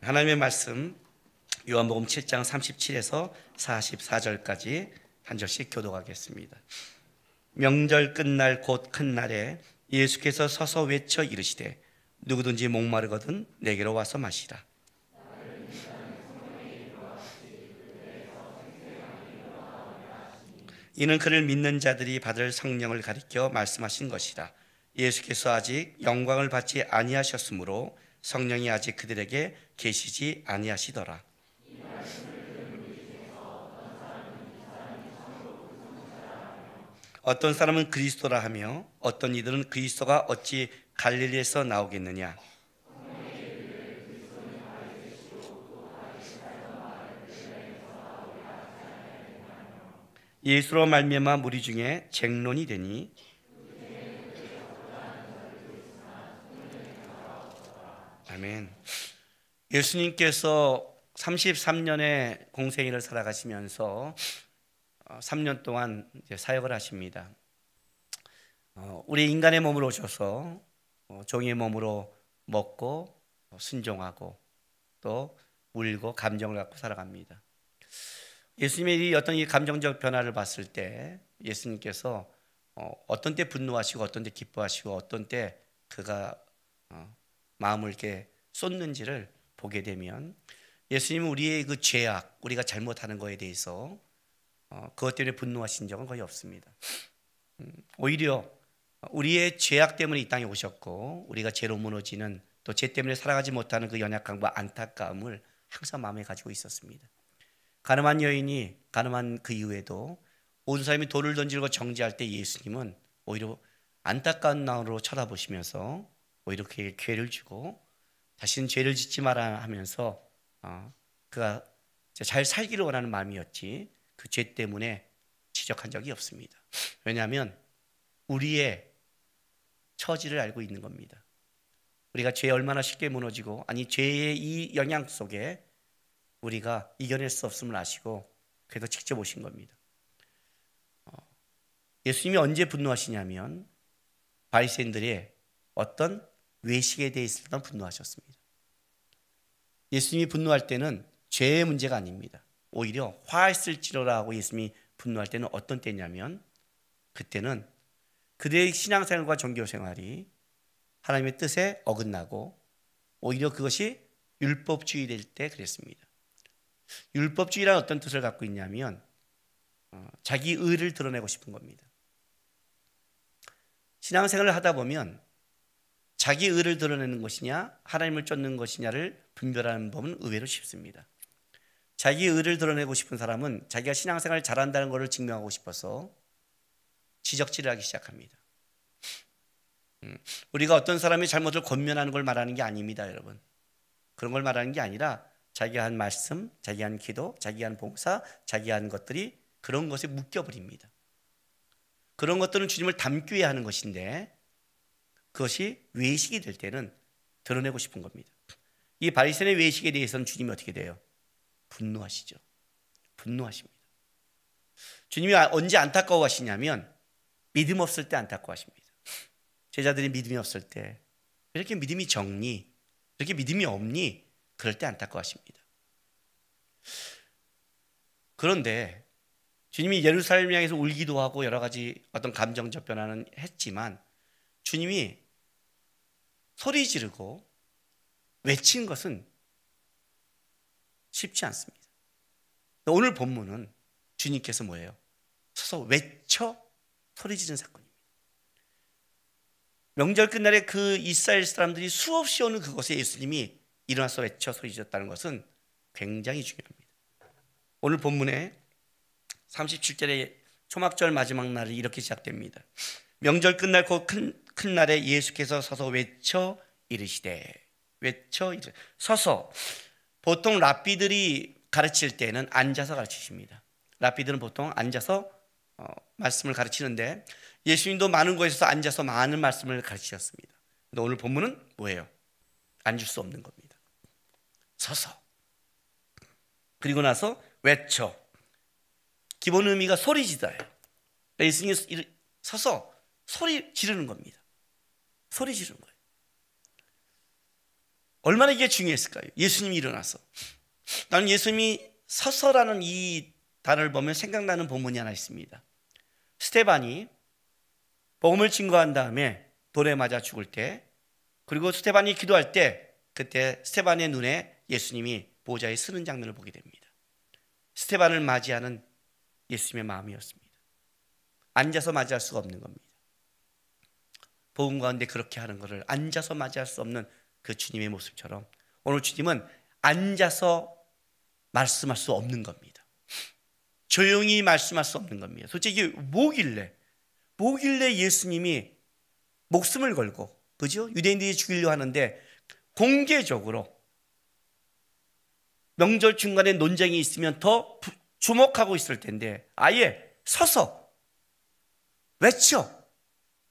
하나님의 말씀 요한복음 7장 37에서 44절까지 한 절씩 교독하겠습니다. 명절 끝날 곧 큰 날에 예수께서 서서 외쳐 이르시되 누구든지 목마르거든 내게로 와서 마시라. 이는 그를 믿는 자들이 받을 성령을 가리켜 말씀하신 것이라. 예수께서 아직 영광을 받지 아니하셨으므로 성령이 아직 그들에게 계시지 아니하시더라. 어떤 사람은 그리스도라 하며 어떤 이들은 그리스도가 어찌 갈릴리에서 나오겠느냐 예수로 말미암아 무리 중에 쟁론이 되니 아멘. 예수님께서 33년의 공생일을 살아가시면서 3년 어, 동안 사역을 하십니다. 어, 우리 인간의 몸으로 오셔서 어, 종의 몸으로 먹고 순종하고 또 울고 감정을 갖고 살아갑니다. 예수님의 어떤 이 감정적 변화를 봤을 때 예수님께서 어떤 때 분노하시고 어떤 때 기뻐하시고 어떤 때 그가 마음을 이렇게 쏟는지를 보게 되면 예수님은 우리의 그 죄악, 우리가 잘못하는 것에 대해서 어, 그것 때문에 분노하신 적은 거의 없습니다. 음, 오히려 우리의 죄악 때문에 이 땅에 오셨고 우리가 죄로 무너지는 또 죄 때문에 살아가지 못하는 그 연약함과 안타까움을 항상 마음에 가지고 있었습니다. 가늠한 여인이 가늠한 그 이후에도 온 사람이 돌을 던지고 정지할 때 예수님은 오히려 안타까운 마음으로 쳐다보시면서 오히려 그에게 기회를 주고 다시는 죄를 짓지 마라 하면서 어, 그가 잘 살기를 원하는 마음이었지 그 죄 때문에 지적한 적이 없습니다. 왜냐하면 우리의 처지를 알고 있는 겁니다. 우리가 죄에 얼마나 쉽게 무너지고 아니 죄의 이 영향 속에 우리가 이겨낼 수 없음을 아시고 그래서 직접 오신 겁니다. 어, 예수님이 언제 분노하시냐면 바리새인들의 어떤 외식에 대해서만 분노하셨습니다. 예수님이 분노할 때는 죄의 문제가 아닙니다. 오히려 화했을지로라 고 예수님이 분노할 때는 어떤 때냐면 그때는 그들의 신앙생활과 종교생활이 하나님의 뜻에 어긋나고 오히려 그것이 율법주의 될 때 그랬습니다. 율법주의란 어떤 뜻을 갖고 있냐면 어, 자기 의를 드러내고 싶은 겁니다. 신앙생활을 하다 보면 자기 의를 드러내는 것이냐 하나님을 쫓는 것이냐를 분별하는 법은 의외로 쉽습니다. 자기 의를 드러내고 싶은 사람은 자기가 신앙생활을 잘한다는 것을 증명하고 싶어서 지적질을 하기 시작합니다. 음, 우리가 어떤 사람이 잘못을 권면하는 걸 말하는 게 아닙니다, 여러분. 그런 걸 말하는 게 아니라 자기가 한 말씀, 자기가 한 기도, 자기가 한 봉사, 자기가 한 것들이 그런 것에 묶여버립니다. 그런 것들은 주님을 닮기 위해 하는 것인데 그것이 외식이 될 때는 드러내고 싶은 겁니다. 이 바리새인의 외식에 대해서는 주님이 어떻게 돼요? 분노하시죠. 분노하십니다. 주님이 언제 안타까워하시냐면 믿음 없을 때 안타까워하십니다. 제자들이 믿음이 없을 때 이렇게 믿음이 적니? 이렇게 믿음이 없니? 그럴 때 안타까워하십니다. 그런데 주님이 예루살렘 향해서 울기도 하고 여러 가지 어떤 감정적 변화는 했지만 주님이 소리 지르고 외친 것은 쉽지 않습니다. 오늘 본문은 주님께서 뭐예요? 서서 외쳐 소리 지른 사건입니다. 명절 끝날에 그 이스라엘 사람들이 수없이 오는 그곳에 예수님이 일어나서 외쳐 소리 지렀다는 것은 굉장히 중요합니다. 오늘 본문에 37절의 초막절 마지막 날이 이렇게 시작됩니다. 명절 끝날 그큰 큰 날에 예수께서 서서 외쳐 이르시되 외쳐 이르 서서 보통 랍비들이 가르칠 때는 앉아서 가르치십니다. 랍비들은 보통 앉아서 어, 말씀을 가르치는데 예수님도 많은 곳에서 앉아서 많은 말씀을 가르치셨습니다. 근데 오늘 본문은 뭐예요? 앉을 수 없는 겁니다. 서서 그리고 나서 외쳐 기본 의미가 소리 지다예요. 예수님이 서서 소리 지르는 겁니다. 소리 지르는 거예요. 얼마나 이게 중요했을까요? 예수님이 일어나서. 나는 예수님이 서서라는 이 단어를 보면 생각나는 본문이 하나 있습니다. 스테반이 복음을 증거한 다음에 돌에 맞아 죽을 때 그리고 스테반이 기도할 때 그때 스테반의 눈에 예수님이 보좌에 서는 장면을 보게 됩니다. 스테반을 맞이하는 예수님의 마음이었습니다. 앉아서 맞이할 수가 없는 겁니다. 복음 가운데 그렇게 하는 것을 앉아서 맞이할 수 없는 그 주님의 모습처럼 오늘 주님은 앉아서 말씀할 수 없는 겁니다. 조용히 말씀할 수 없는 겁니다. 솔직히 뭐길래 뭐길래 예수님이 목숨을 걸고 그죠? 유대인들이 죽이려 하는데 공개적으로 명절 중간에 논쟁이 있으면 더 주목하고 있을 텐데 아예 서서 외쳐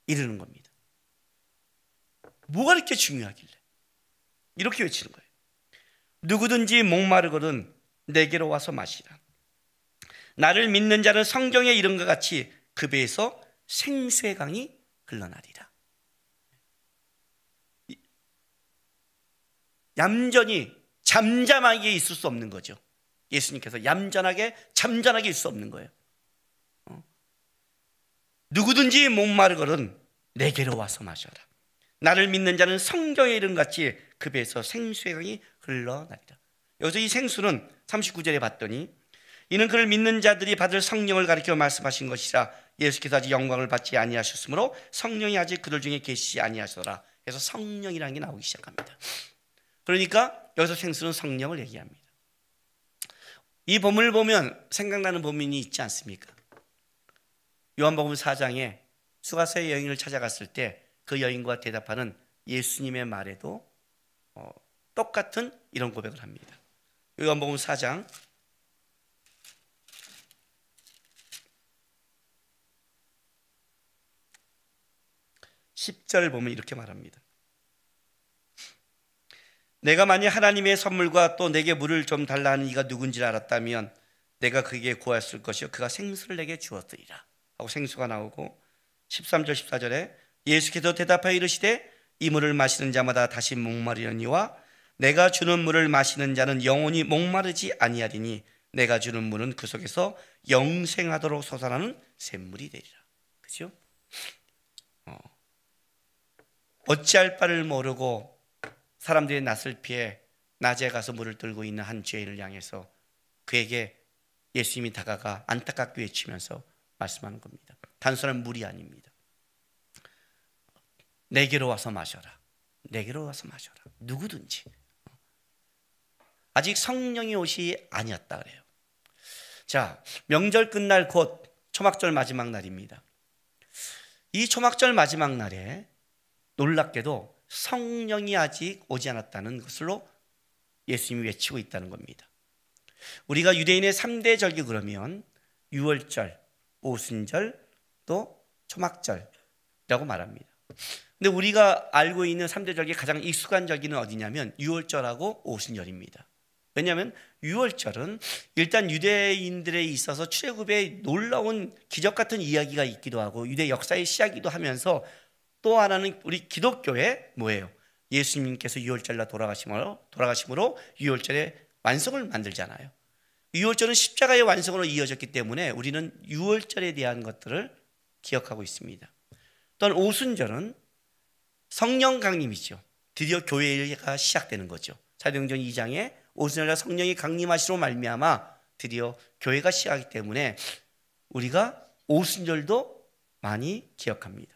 이르는 겁니다. 뭐가 이렇게 중요하길래 이렇게 외치는 거예요. 누구든지 목마르거든 내게로 와서 마시라. 나를 믿는 자는 성경에 이런 것 같이 그 배에서 생수의 강이 흘러나리라. 얌전히 잠잠하게 있을 수 없는 거죠. 예수님께서 얌전하게 잠잠하게 있을 수 없는 거예요. 어? 누구든지 목마르거든 내게로 와서 마셔라. 나를 믿는 자는 성경에 이름 같이 그 배에서 생수의 강이 흘러나리라. 여기서 이 생수는 39절에 봤더니 이는 그를 믿는 자들이 받을 성령을 가리켜 말씀하신 것이라 예수께서 아직 영광을 받지 아니하셨으므로 성령이 아직 그들 중에 계시지 아니하시더라. 그래서 성령이라는 게 나오기 시작합니다. 그러니까 여기서 생수는 성령을 얘기합니다. 이 본문을 보면 생각나는 본문이 있지 않습니까? 요한복음 4장에 수가세 여인을 찾아갔을 때 그 여인과 대답하는 예수님의 말에도 어, 똑같은 이런 고백을 합니다. 요한복음 4장 10절 보면 이렇게 말합니다. 내가 만약 하나님의 선물과 또 내게 물을 좀 달라 하는 이가 누군지 알았다면 내가 그에게 구하였을 것이요 그가 생수를 내게 주었으리라 하고 생수가 나오고 13절 14절에 예수께서 대답하여 이르시되 이 물을 마시는 자마다 다시 목마르려니와 내가 주는 물을 마시는 자는 영원히 목마르지 아니하리니 내가 주는 물은 그 속에서 영생하도록 솟아나는 샘물이 되리라. 그죠? 어. 어찌할 바를 모르고 사람들의 낯을 피해 낮에 가서 물을 들고 있는 한 죄인을 향해서 그에게 예수님이 다가가 안타깝게 외치면서 말씀하는 겁니다. 단순한 물이 아닙니다. 내게로 와서 마셔라. 내게로 와서 마셔라. 누구든지. 아직 성령이 옷이 아니었다 그래요. 자, 명절 끝날 곧 초막절 마지막 날입니다. 이 초막절 마지막 날에 놀랍게도 성령이 아직 오지 않았다는 것으로 예수님이 외치고 있다는 겁니다. 우리가 유대인의 3대 절기 그러면 유월절, 오순절, 또 초막절이라고 말합니다. 근데 우리가 알고 있는 3대 절기 가장 익숙한 절기는 어디냐면 유월절하고 오순절입니다. 왜냐하면 유월절은 일단 유대인들에 있어서 출애굽의 놀라운 기적 같은 이야기가 있기도 하고 유대 역사의 시작이기도 하면서 또 하나는 우리 기독교의 뭐예요? 예수님께서 유월절날 돌아가심으로 돌아가심으로 유월절의 완성을 만들잖아요. 유월절은 십자가의 완성으로 이어졌기 때문에 우리는 유월절에 대한 것들을 기억하고 있습니다. 또한 오순절은 성령 강림이죠. 드디어 교회가 시작되는 거죠. 사도행전 2장에 오순절날 성령이 강림하시로 말미암아 드디어 교회가 시작하기 때문에 우리가 오순절도 많이 기억합니다.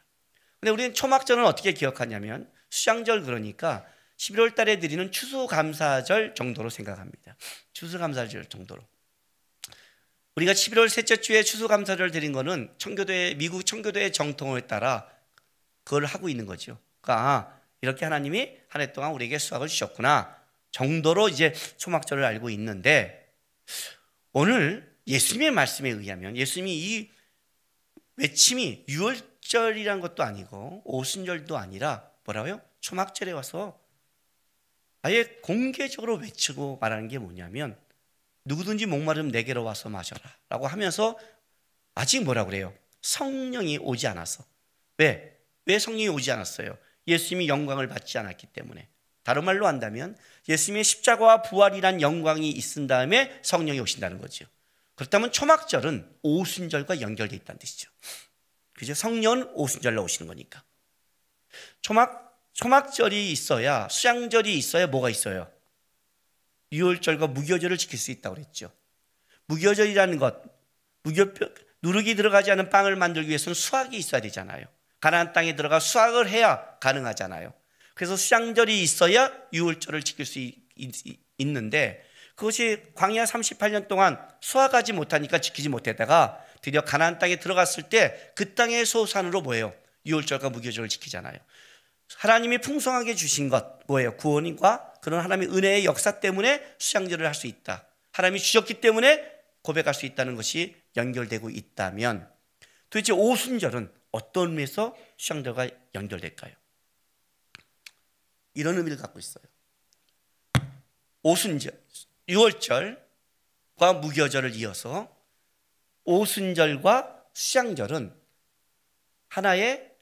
근데 우리는 초막절은 어떻게 기억하냐면 수장절 그러니까 11월 달에 드리는 추수감사절 정도로 생각합니다. 추수감사절 정도로. 우리가 11월 셋째 주에 추수감사절 드린 거는 청교도의 미국 청교도의 정통에 따라 그걸 하고 있는 거죠. 그러니까 아, 이렇게 하나님이 한 해 동안 우리에게 수확을 주셨구나 정도로 이제 초막절을 알고 있는데 오늘 예수님의 말씀에 의하면 예수님이 이 외침이 6월 축절이란 것도 아니고 오순절도 아니라 뭐라고요? 초막절에 와서 아예 공개적으로 외치고 말하는 게 뭐냐면 누구든지 목마르면 내게로 와서 마셔라 라고 하면서 아직 뭐라 그래요? 성령이 오지 않아서 왜? 왜 성령이 오지 않았어요? 예수님이 영광을 받지 않았기 때문에 다른 말로 한다면 예수님의 십자가와 부활이란 영광이 있은 다음에 성령이 오신다는 거죠. 그렇다면 초막절은 오순절과 연결되어 있다는 뜻이죠. 그죠? 성령은 오순절로 오시는 거니까. 초막 초막절이 있어야 수양절이 있어야 뭐가 있어요? 유월절과 무교절을 지킬 수 있다고 그랬죠. 무교절이라는 것, 무교 누룩이 들어가지 않은 빵을 만들기 위해서는 수확이 있어야 되잖아요. 가나안 땅에 들어가 수확을 해야 가능하잖아요. 그래서 수양절이 있어야 유월절을 지킬 수 있, 있는데 그것이 광야 38년 동안 수확하지 못하니까 지키지 못했다가 드디어 가나안 땅에 들어갔을 때 그 땅의 소산으로 뭐예요? 유월절과 무교절을 지키잖아요. 하나님이 풍성하게 주신 것 뭐예요? 구원과 그런 하나님의 은혜의 역사 때문에 수양절을 할 수 있다. 하나님이 주셨기 때문에 고백할 수 있다는 것이 연결되고 있다면 도대체 오순절은 어떤 의미에서 수양절과 연결될까요? 이런 의미를 갖고 있어요. 오순절, 6월절과 무교절을 이어서 오순절과 수양절은 하나의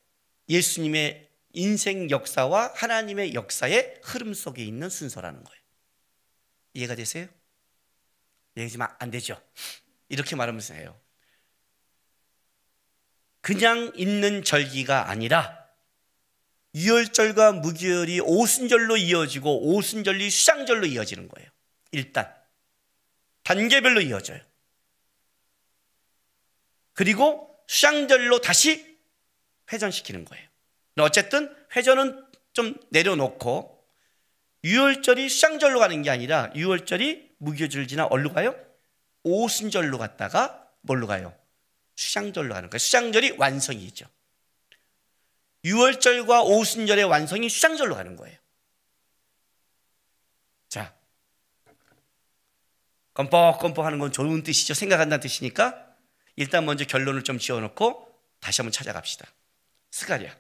예수님의 인생 역사와 하나님의 역사의 흐름 속에 있는 순서라는 거예요. 이해가 되세요? 이해지만 안 되죠. 이렇게 말하면서 해요. 그냥 있는 절기가 아니라 유월절과 무교절이 오순절로 이어지고 오순절이 수장절로 이어지는 거예요. 일단 단계별로 이어져요. 그리고 수장절로 다시 회전시키는 거예요. 어쨌든 회전은 좀 내려놓고 유월절이 수장절로 가는 게 아니라 유월절이 무교절 지나 얼로 가요? 오순절로 갔다가 뭘로 가요? 수장절로 가는 거예요. 수장절이 완성이죠. 유월절과 오순절의 완성이 수장절로 가는 거예요. 자, 껌뻑껌뻑 하는 건 좋은 뜻이죠. 생각한다는 뜻이니까 일단 먼저 결론을 좀 지어놓고 다시 한번 찾아갑시다. 스가랴.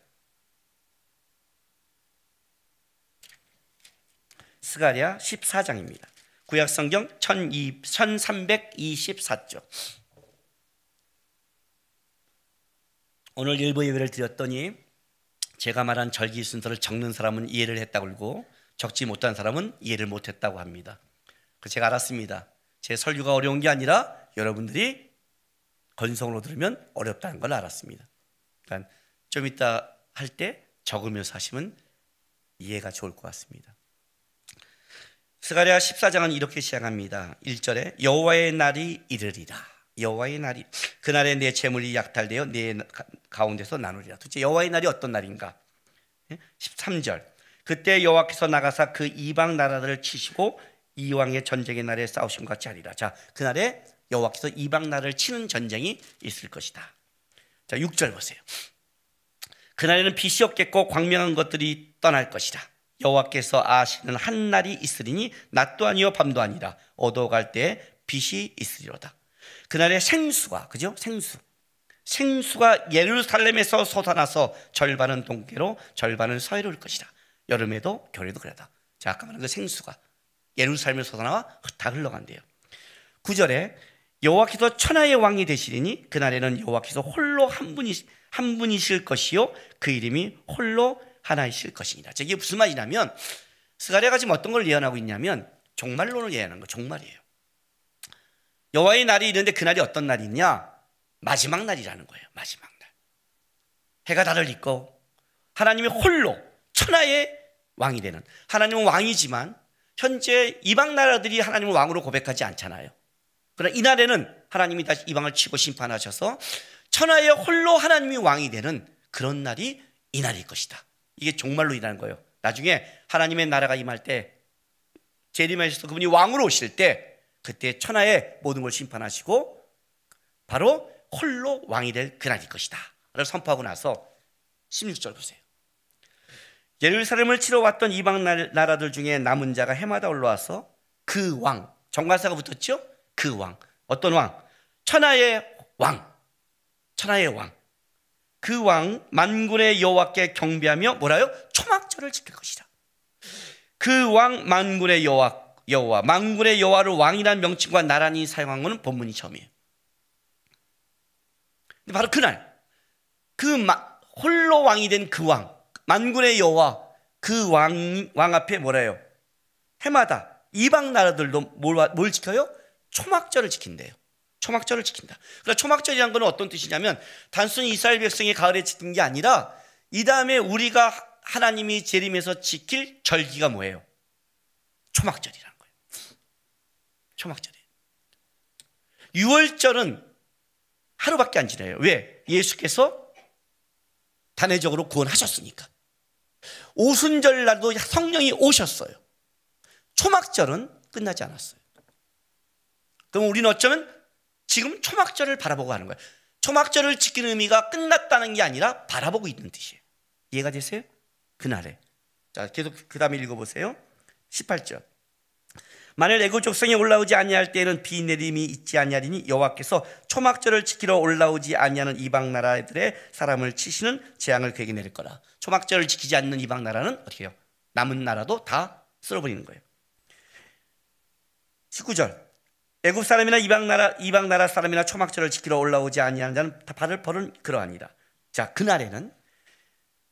스가랴 14장입니다. 구약성경 1324쪽. 오늘 일부 예배를 드렸더니 제가 말한 절기 순서를 적는 사람은 이해를 했다고 그러고 적지 못한 사람은 이해를 못했다고 합니다. 그 제가 알았습니다. 제 설교가 어려운 게 아니라 여러분들이 건성으로 들으면 어렵다는 걸 알았습니다. 그러니까 좀 이따 할 때 적으면서 하시면 이해가 좋을 것 같습니다. 스가랴 14장은 이렇게 시작합니다. 1절에 여호와의 날이 이르리라. 여호와의 날이 그날에 내 재물이 약탈되어 내 가운데서 나누리라. 도대체 여호와의 날이 어떤 날인가? 13절 예? 그때 여호와께서 나가사 그 이방 나라들을 치시고 이왕의 전쟁의 날에 싸우신 것 같이 하리라. 자, 그날에 여호와께서 이방 나라를 치는 전쟁이 있을 것이다. 자, 6절 보세요. 그날에는 빛이 없겠고 광명한 것들이 떠날 것이다. 여호와께서 아시는 한 날이 있으리니 낮도 아니요 밤도 아니라 얻어갈 때 빛이 있으리로다. 그날에 생수가 그죠? 생수. 생수가 예루살렘에서 솟아나서 절반은 동계로 절반은 서해로 올 것이다. 여름에도 겨울에도 그래다. 자, 아까 말한 그 생수가 예루살렘에서 솟아나와 다 흘러간대요. 9절에 여호와께서 천하의 왕이 되시리니 그날에는 여호와께서 홀로 한 분이 한 분이실 것이요 그 이름이 홀로 하나이실 것이니라. 이게 무슨 말이냐면 스가랴가 지금 어떤 걸 예언하고 있냐면 종말론을 예언하는 거 종말이에요. 여호와의 날이 있는데 그 날이 어떤 날이냐? 마지막 날이라는 거예요. 마지막 날. 해가 달을 잇고 하나님이 홀로 천하의 왕이 되는 하나님은 왕이지만 현재 이방 나라들이 하나님을 왕으로 고백하지 않잖아요. 그러나 이 날에는 하나님이 다시 이방을 치고 심판하셔서 천하의 홀로 하나님이 왕이 되는 그런 날이 이 날일 것이다. 이게 종말로 일하는 거예요. 나중에 하나님의 나라가 임할 때 재림하셔서 그분이 왕으로 오실 때 그때 천하의 모든 걸 심판하시고 바로 홀로 왕이 될 그날일 것이다. 를 선포하고 나서 16절 보세요. 예루살렘을 치러 왔던 이방 나라들 중에 남은 자가 해마다 올라와서 그 왕, 정관사가 붙었죠? 그 왕. 어떤 왕? 천하의 왕. 천하의 왕. 그 왕 만군의 여호와께 경배하며 뭐라요? 초막절을 지킬 것이다. 그 왕 만군의 여호와 여호와 만군의 여호와를 왕이라는 명칭과 나란히 사용한 것은 본문이 처음이에요. 근데 바로 그날 그 홀로 왕이 된 그 왕 만군의 여호와 그 왕 왕 앞에 뭐래요? 해마다 이방 나라들도 뭘, 뭘 지켜요? 초막절을 지킨대요. 초막절을 지킨다. 그러니까 초막절이란 건 어떤 뜻이냐면 단순히 이스라엘 백성이 가을에 지킨 게 아니라 이 다음에 우리가 하나님이 재림해서 지킬 절기가 뭐예요? 초막절이란 거예요. 초막절이에요. 6월절은 하루밖에 안 지나요. 왜? 예수께서 단회적으로 구원하셨으니까. 오순절 날도 성령이 오셨어요. 초막절은 끝나지 않았어요. 그럼 우리는 어쩌면 지금 초막절을 바라보고 하는 거예요. 초막절을 지키는 의미가 끝났다는 게 아니라 바라보고 있는 뜻이에요. 이해가 되세요? 그날에. 자, 계속 그 다음에 읽어보세요. 18절. 만일 애굽 족성이 올라오지 아니할 때에는 비 내림이 있지 아니하리니 여호와께서 초막절을 지키러 올라오지 아니하는 이방 나라들의 사람을 치시는 재앙을 그에게 내릴 거라. 초막절을 지키지 않는 이방 나라는 어떻게 해요? 남은 나라도 다 쓸어버리는 거예요. 19절. 애굽 사람이나 이방 나라 이방 나라 사람이나 초막절을 지키러 올라오지 아니하는 자는 다 받을 벌은 그러하니라. 자, 그날에는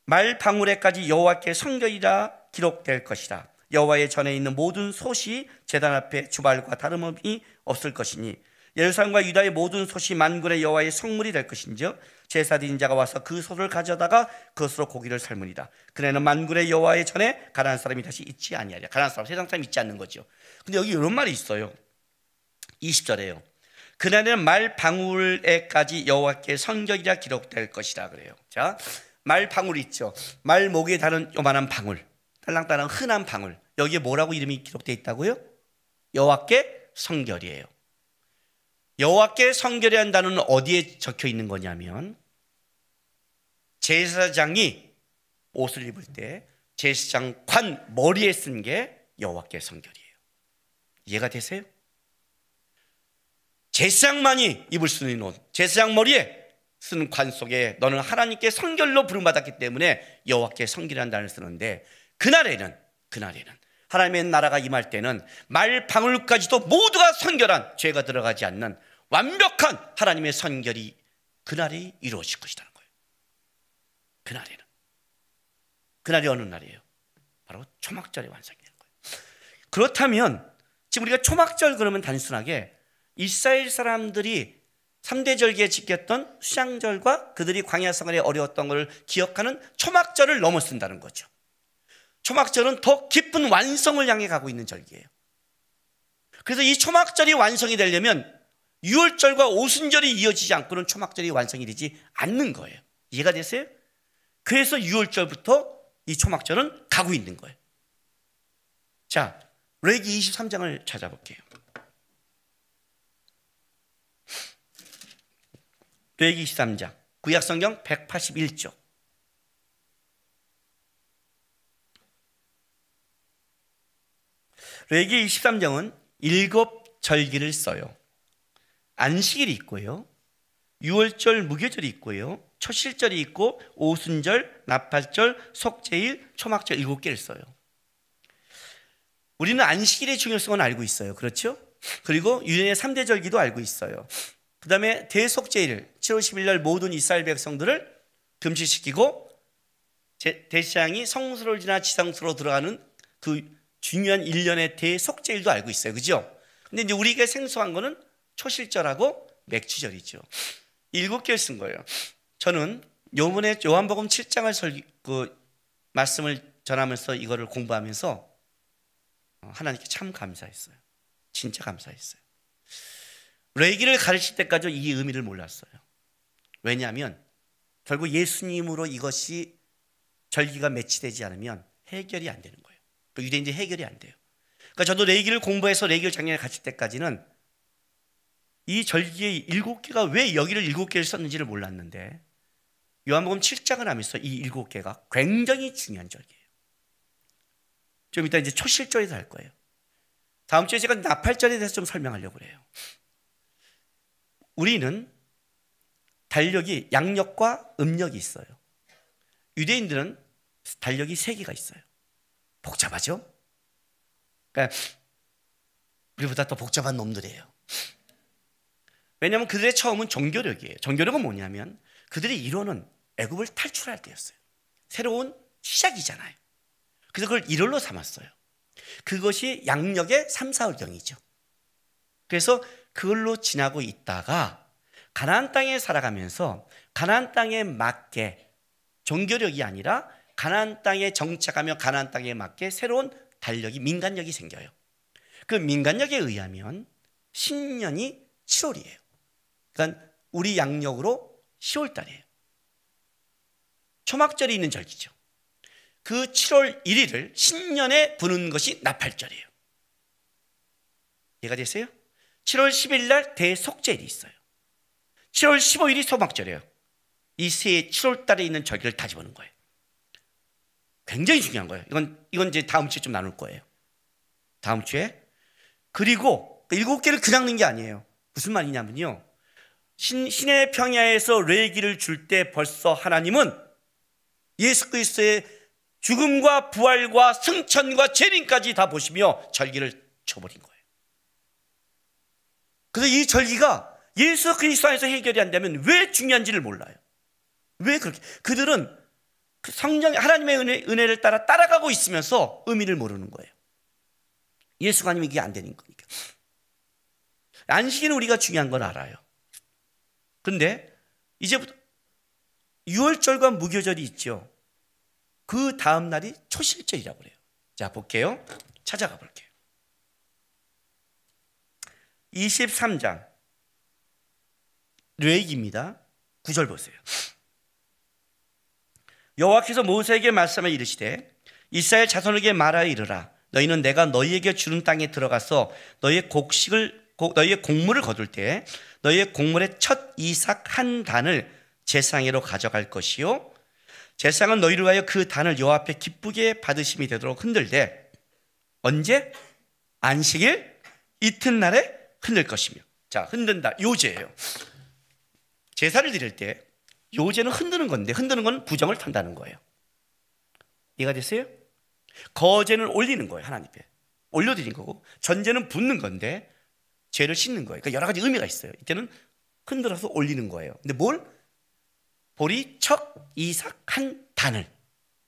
말 방울에까지 여호와께 성결이라 기록될 것이라. 여호와의 전에 있는 모든 솥이 제단 앞에 주발과 다름이 없을 것이니 예루살렘과 유다의 모든 솥이 만군의 여호와의 성물이 될 것인지요 제사 드린 자가 와서 그 솥을 가져다가 그것으로 고기를 삶으리다 그네는 만군의 여호와의 전에 가난한 사람이 다시 있지 아니하리라 가난한 사람 세상 사람 있지 않는 거죠 근데 여기 이런 말이 있어요. 20절에요. 그날에는 말 방울에까지 여호와께 성결이라 기록될 것이라 그래요. 자 말 방울 있죠. 말 목에 다른 요만한 방울 딸랑딸랑 흔한 방울. 여기에 뭐라고 이름이 기록되어 있다고요? 여호와께 성결이에요. 여호와께 성결이라는 단어는 어디에 적혀 있는 거냐면 제사장이 옷을 입을 때 제사장 관 머리에 쓴 게 여호와께 성결이에요. 이해가 되세요? 제사장만이 입을 수 있는 옷, 제사장 머리에 쓰는 관 속에 너는 하나님께 성결로 부름받았기 때문에 여호와께 성결이라는 단어를 쓰는데 그날에는 그날에는 하나님의 나라가 임할 때는 말 방울까지도 모두가 선결한 죄가 들어가지 않는 완벽한 하나님의 선결이 그날이 이루어질 것이라는 거예요. 그날에는 그날이 어느 날이에요? 바로 초막절의 완성이 되는 거예요. 그렇다면 지금 우리가 초막절 그러면 단순하게 이스라엘 사람들이 3대 절기에 지켰던 수장절과 그들이 광야 생활에 어려웠던 것을 기억하는 초막절을 넘어쓴다는 거죠. 초막절은 더 깊은 완성을 향해 가고 있는 절기예요. 그래서 이 초막절이 완성이 되려면 6월절과 오순절이 이어지지 않고는 초막절이 완성이 되지 않는 거예요. 이해가 되세요? 그래서 6월절부터 이 초막절은 가고 있는 거예요. 자, 레기 23장을 찾아볼게요. 레기 23장, 구약성경 181쪽. 레기 23장은 일곱 절기를 써요. 안식일이 있고요. 6월절 무교절이 있고요. 초실절이 있고 오순절, 나팔절, 속죄일, 초막절 일곱 개를 써요. 우리는 안식일의 중요성은 알고 있어요. 그렇죠? 그리고 유년의 3대 절기도 알고 있어요. 그 다음에 대속죄일, 7월 10일 날 모든 이스라엘 백성들을 금식시키고 대시장이 성수를 지나 지상수로 들어가는 그 중요한 일련의 대속제일도 알고 있어요. 그죠? 근데 이제 우리가 생소한 거는 초실절하고 맥주절이죠. 일곱 개를 쓴 거예요. 저는 요번에 요한복음 7장을 설, 그 말씀을 전하면서 이거를 공부하면서 하나님께 참 감사했어요. 진짜 감사했어요. 레기를 가르칠 때까지 이 의미를 몰랐어요. 왜냐하면 결국 예수님으로 이것이 절기가 매치되지 않으면 해결이 안 되는 거예요. 그 유대인들이 해결이 안 돼요. 그러니까 저도 레기를 공부해서 레기를 작년에 갔을 때까지는 이 절기의 일곱 개가 왜 여기를 일곱 개를 썼는지를 몰랐는데 요한복음 7장을 하면서 이 일곱 개가 굉장히 중요한 절기예요. 좀 이따 이제 초실절에서 할 거예요. 다음 주에 제가 나팔절에 대해서 좀 설명하려고 그래요. 우리는 달력이 양력과 음력이 있어요. 유대인들은 달력이 세 개가 있어요. 복잡하죠? 그러니까 우리보다 더 복잡한 놈들이에요. 왜냐하면 그들의 처음은 종교력이에요. 종교력은 뭐냐면 그들의 이론은 애굽을 탈출할 때였어요. 새로운 시작이잖아요. 그래서 그걸 일월로 삼았어요. 그것이 양력의 3, 4월경이죠. 그래서 그걸로 지나고 있다가 가나안 땅에 살아가면서 가나안 땅에 맞게 종교력이 아니라 가나안 땅에 정착하며 가나안 땅에 맞게 새로운 달력이 민간력이 생겨요. 그 민간력에 의하면 신년이 7월이에요. 그러니까 우리 양력으로 10월 달이에요. 초막절이 있는 절기죠. 그 7월 1일을 신년에 부는 것이 나팔절이에요. 이해가 됐어요? 7월 10일 날 대속절이 있어요. 7월 15일이 소막절이에요. 이 세 7월 달에 있는 절기를 다 집어넣은 거예요. 굉장히 중요한 거예요. 이건 이건 이제 다음 주에 좀 나눌 거예요. 다음 주에 그리고 일곱 개를 그냥 넣은 게 아니에요. 무슨 말이냐면요. 신, 신의 평야에서 레기를 줄 때 벌써 하나님은 예수 그리스도의 죽음과 부활과 승천과 재림까지 다 보시며 절기를 쳐버린 거예요. 그래서 이 절기가 예수 그리스도 안에서 해결이 안 되면 왜 중요한지를 몰라요. 왜 그렇게? 그들은 그 성령 하나님의 은혜, 은혜를 따라 따라가고 있으면서 의미를 모르는 거예요. 예수가 아니면 이게 안 되는 거니까. 안식일은 우리가 중요한 걸 알아요. 근데 이제부터 6월절과 무교절이 있죠. 그 다음 날이 초실절이라고 그래요. 자, 볼게요. 찾아가 볼게요. 23장 뇌익입니다. 9절 보세요. 여호와께서 모세에게 말씀을 이르시되 이스라엘 자손에게 말하여 이르라. 너희는 내가 너희에게 주는 땅에 들어가서 너희의 곡식을 너희의 곡물을 거둘 때 너희의 곡물의 첫 이삭 한 단을 제상으로 가져갈 것이요. 제상은 너희를 위하여 그 단을 여호와 앞에 기쁘게 받으심이 되도록 흔들되 언제? 안식일? 이튿날에 흔들 것이며. 자 흔든다. 요제예요. 제사를 드릴 때 요제는 흔드는 건데 흔드는 건 부정을 탄다는 거예요. 이해가 됐어요? 거제는 올리는 거예요 하나님께. 올려드린 거고 전제는 붓는 건데 죄를 씻는 거예요. 그러니까 여러 가지 의미가 있어요. 이때는 흔들어서 올리는 거예요. 근데 뭘? 보리, 척, 이삭 한 단을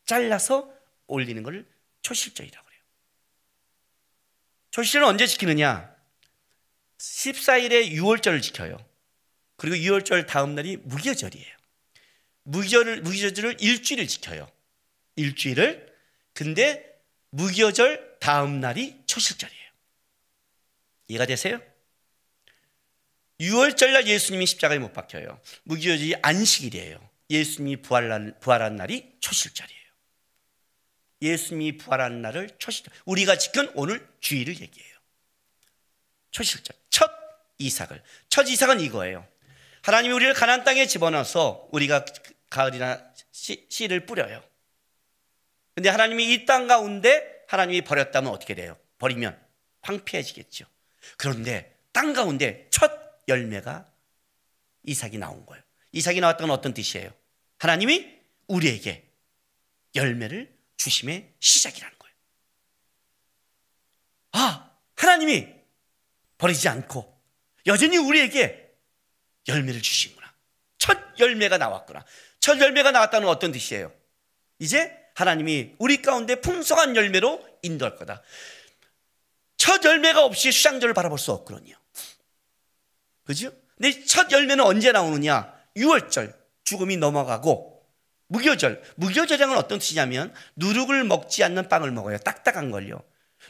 잘라서 올리는 걸 초실절이라고 그래요. 초실절은 언제 지키느냐? 14일에 6월절을 지켜요. 그리고 6월절 다음 날이 무교절이에요 무교절을, 무교절을 일주일을 지켜요 일주일을 근데 무교절 다음 날이 초실절이에요. 이해가 되세요? 6월절 날 예수님이 십자가에 못 박혀요. 무교절이 안식일이에요. 예수님이 부활한, 부활한 날이 초실절이에요. 예수님이 부활한 날을 초실절. 우리가 지킨 오늘 주일을 얘기해요. 초실절. 첫 이삭을. 첫 이삭은 이거예요. 하나님이 우리를 가난 땅에 집어넣어서 우리가 가을이나 씨, 씨를 뿌려요. 근데 하나님이 이 땅 가운데 하나님이 버렸다면 어떻게 돼요? 버리면 황폐해지겠죠. 그런데 땅 가운데 첫 열매가 이삭이 나온 거예요. 이삭이 나왔던 건 어떤 뜻이에요? 하나님이 우리에게 열매를 주심의 시작이라는 거예요. 아, 하나님이 버리지 않고 여전히 우리에게 열매를 주시구나. 첫 열매가 나왔구나. 첫 열매가 나왔다는 어떤 뜻이에요? 이제 하나님이 우리 가운데 풍성한 열매로 인도할 거다. 첫 열매가 없이 수장절을 바라볼 수 없거든요. 그죠? 근데 첫 열매는 언제 나오느냐? 6월절 죽음이 넘어가고 무교절. 무교절이란 어떤 뜻이냐면 누룩을 먹지 않는 빵을 먹어요. 딱딱한 걸요.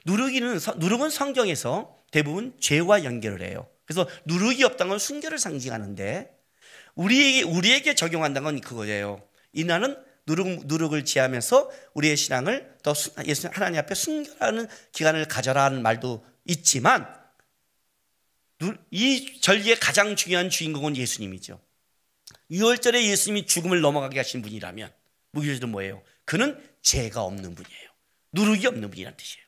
누룩이는 누룩은 성경에서 대부분 죄와 연결을 해요. 그래서 누룩이 없다는 건 순결을 상징하는데 우리에게 우리에게 적용한다는 건 그거예요. 이나는 누룩, 누룩을 지하면서 우리의 신앙을 더 예수 하나님 앞에 순결하는 기간을 가져라는 말도 있지만 이 절기의 가장 중요한 주인공은 예수님이죠. 6월절에 예수님이 죽음을 넘어가게 하신 분이라면 무교절은 뭐예요? 그는 죄가 없는 분이에요. 누룩이 없는 분이란 뜻이에요.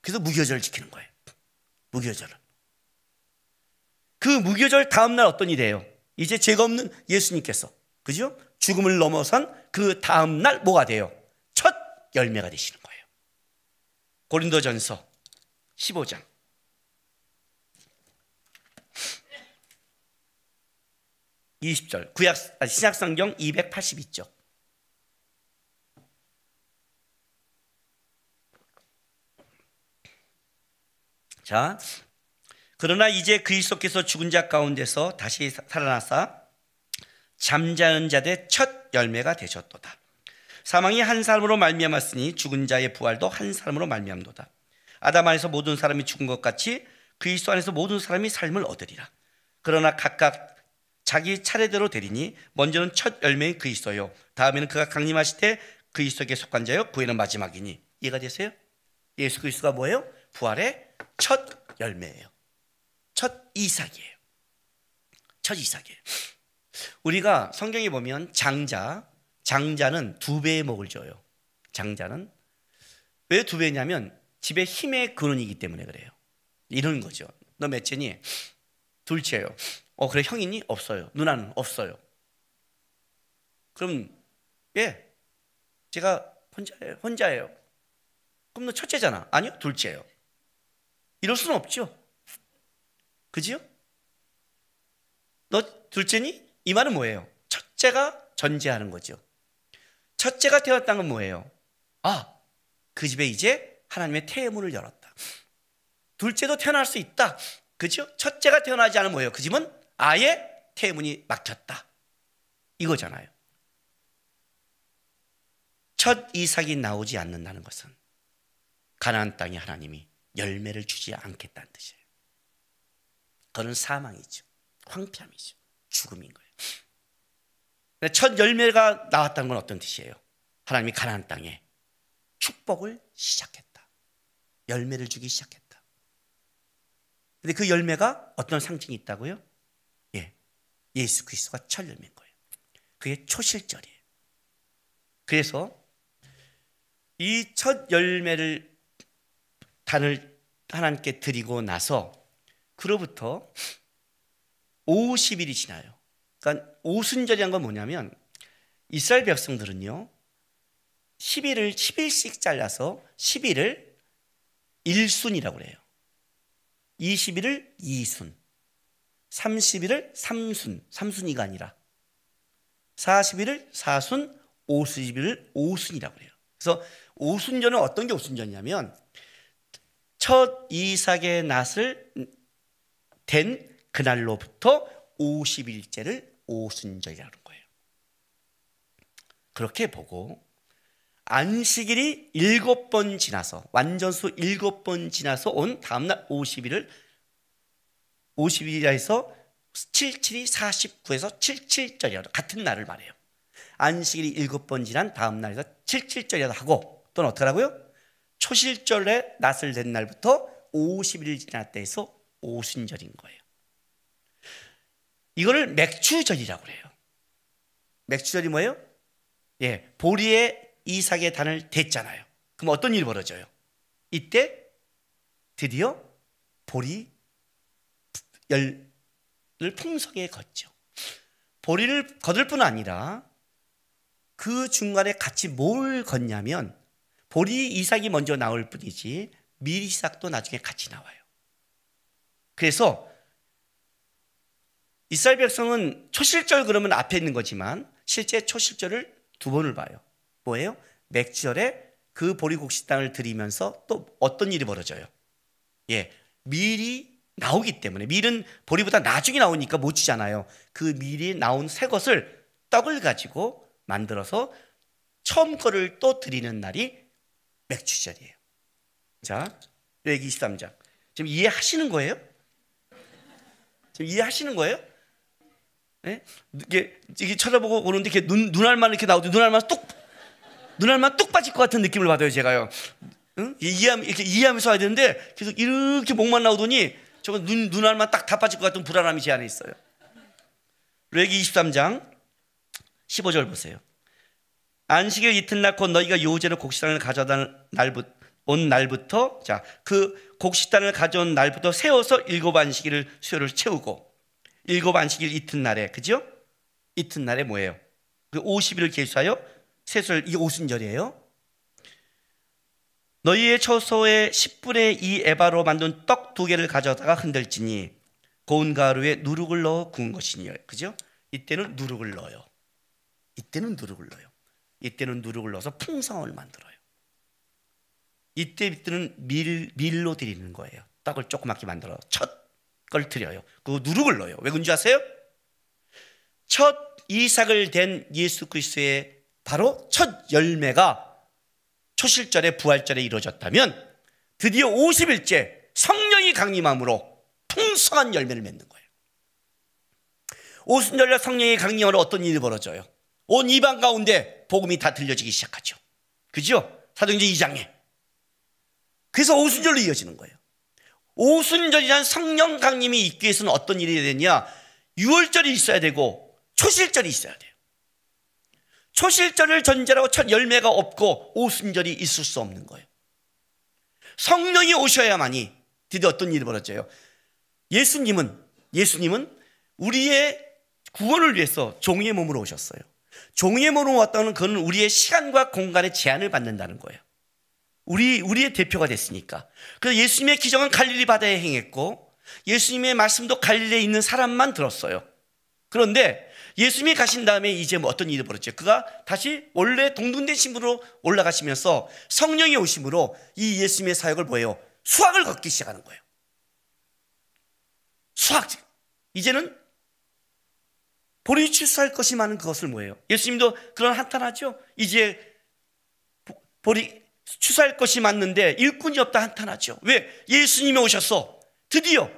그래서 무교절을 지키는 거예요. 무교절은. 그 무교절 다음날 어떤 일이에요? 이제 죄가 없는 예수님께서. 그죠? 죽음을 넘어선 그 다음날 뭐가 돼요? 첫 열매가 되시는 거예요. 고린도 전서 15장. 20절. 구약, 신약성경 282쪽. 자, 그러나 이제 그리스도께서 죽은 자 가운데서 다시 살아나사 잠자는 자들의 첫 열매가 되셨도다. 사망이 한 사람으로 말미암았으니 죽은 자의 부활도 한 사람으로 말미암도다. 아담 안에서 모든 사람이 죽은 것 같이 그리스도 안에서 모든 사람이 삶을 얻으리라. 그러나 각각 자기 차례대로 되리니 먼저는 첫 열매인 그리스도요. 다음에는 그가 강림하실 때 그리스도에게 속한 자요. 그 후에는 마지막이니. 이해가 되세요? 예수 그리스도가 뭐예요? 부활의 첫 열매예요. 첫 이삭이에요. 첫 이삭이에요. 우리가 성경에 보면 장자, 장자는 두 배의 목을 줘요. 장자는 왜 두 배냐면 집에 힘의 근원이기 때문에 그래요. 이런 거죠. 너 몇째니? 둘째요. 어 그래 형이니? 없어요. 누나는 없어요. 그럼 예, 제가 혼자예요. 혼자예요. 그럼 너 첫째잖아. 아니요, 둘째예요. 이럴 수는 없죠. 그지요? 너 둘째니? 이 말은 뭐예요? 첫째가 전제하는 거죠. 첫째가 태어났다는 건 뭐예요? 아, 그 집에 이제 하나님의 태문을 열었다. 둘째도 태어날 수 있다. 그죠? 첫째가 태어나지 않으면 뭐예요? 그 집은 아예 태문이 막혔다. 이거잖아요. 첫 이삭이 나오지 않는다는 것은 가나안 땅에 하나님이 열매를 주지 않겠다는 뜻이에요. 그건 사망이죠. 황폐함이죠. 죽음인 거예요. 첫 열매가 나왔다는 건 어떤 뜻이에요? 하나님이 가나안 땅에 축복을 시작했다. 열매를 주기 시작했다. 근데 그 열매가 어떤 상징이 있다고요? 예. 예수 그리스도가 첫 열매인 거예요. 그게 초실절이에요. 그래서 이 첫 열매를 단을 하나님께 드리고 나서 그로부터 50일이 지나요. 그러니까 오순절이란 건 뭐냐면 이스라엘 백성들은요. 10일을 10일씩 잘라서 10일을 1순이라고 그래요. 20일을 2순, 30일을 3순, 3순이가 아니라 40일을 4순, 50일을 5순이라고 그래요. 그래서 오순절은 어떤 게 오순절이냐면 첫 이삭의 낫을 된 그날로부터 50일째를 오순절이라는 거예요. 그렇게 보고 안식일이 일곱 번 지나서 완전수 일곱 번 지나서 온 다음날 50일을 50일이라 해서 77이 49에서 77절이라 같은 날을 말해요. 안식일이 일곱 번 지난 다음 날에서 77절이라도 하고 또는 어떡하라고요? 초실절에 낫을 낸 날부터 50일 지났다 해서 오순절인 거예요. 이거를 맥주절이라고 그래요. 맥주절이 뭐예요? 예, 보리에 이삭의 단을 댔잖아요. 그럼 어떤 일이 벌어져요? 이때 드디어 보리 열을 풍성에 걷죠. 보리를 거둘 뿐 아니라 그 중간에 같이 뭘 걷냐면 보리 이삭이 먼저 나올 뿐이지 미리삭도 나중에 같이 나와요. 그래서 이스라엘 백성은 초실절 그러면 앞에 있는 거지만 실제 초실절을 두 번을 봐요. 뭐예요? 맥절에 그 보리국시 땅을 드리면서 또 어떤 일이 벌어져요? 예, 밀이 나오기 때문에 밀은 보리보다 나중에 나오니까 못 치잖아요. 그 밀이 나온 새 것을 떡을 가지고 만들어서 처음 거를 또 드리는 날이 맥주절이에요. 자, 여기 23장. 지금 이해하시는 거예요? 지금 이해하시는 거예요? 네? 이게, 이게 쳐다보고 오는데 이렇게 눈, 눈알만 이렇게 나오고 눈알만 뚝, 눈알만 뚝 빠질 것 같은 느낌을 받아요, 제가요. 응? 이해함, 이렇게 이해하면서 와야 되는데 계속 이렇게 목만 나오더니 저거 눈, 눈알만 딱 다 빠질 것 같은 불안함이 제 안에 있어요. 레기 23장 15절 보세요. 안식일 이튿날 곧 너희가 요제로 곡식단을 가져다 날부터 온 날부터 자 그 곡식단을 가져온 날부터 세워서 일곱 안식일을 수요를 채우고 일곱 안식일 이튿날에 그죠? 이튿날에 뭐예요? 그 50일을 계수하여 세수를 이 오순절이에요. 너희의 처소에 10분의 2 에바로 만든 떡 두 개를 가져다가 흔들지니 고운 가루에 누룩을 넣어 구운 것이니 그죠? 이때는 누룩을 넣어요. 이때는 누룩을 넣어요. 이때는 누룩을 넣어서 풍성을 만들어요. 이때 이때는 밀, 밀로 드리는 거예요. 떡을 조그맣게 만들어 첫 걸 드려요. 그 누룩을 넣어요. 왜 그런지 아세요? 첫 이삭을 된 예수 그리스도의 바로 첫 열매가 초실절에 부활절에 이루어졌다면 드디어 50일째 성령이 강림함으로 풍성한 열매를 맺는 거예요. 오순절날 성령의 강림으로 어떤 일이 벌어져요? 온 이방 가운데 복음이 다 들려지기 시작하죠. 그죠? 사도행전 2장에. 그래서 오순절로 이어지는 거예요. 오순절이란 성령 강림이 있기 위해서는 어떤 일이 되냐? 6월절이 있어야 되고 초실절이 있어야 돼요. 초실절을 전제라고 첫 열매가 없고 오순절이 있을 수 없는 거예요. 성령이 오셔야만이 드디어 어떤 일이 벌어져요. 예수님은 예수님은 우리의 구원을 위해서 종의 몸으로 오셨어요. 종의 몸으로 왔다는 그는 우리의 시간과 공간의 제한을 받는다는 거예요. 우리 우리의 대표가 됐으니까. 그래서 예수님의 기적은 갈릴리 바다에 행했고 예수님의 말씀도 갈릴리에 있는 사람만 들었어요. 그런데 예수님이 가신 다음에 이제 뭐 어떤 일이 벌어졌죠? 그가 다시 원래 동등된 신분으로 올라가시면서 성령이 오심으로 이 예수님의 사역을 뭐예요? 수학을 걷기 시작하는 거예요. 수학. 이제는 본인이 출사할 것이 많은 그것을 뭐예요? 예수님도 그런 한탄하죠? 이제 본이 추수할 것이 많는데 일꾼이 없다 한탄하죠. 왜? 예수님이 오셔서 드디어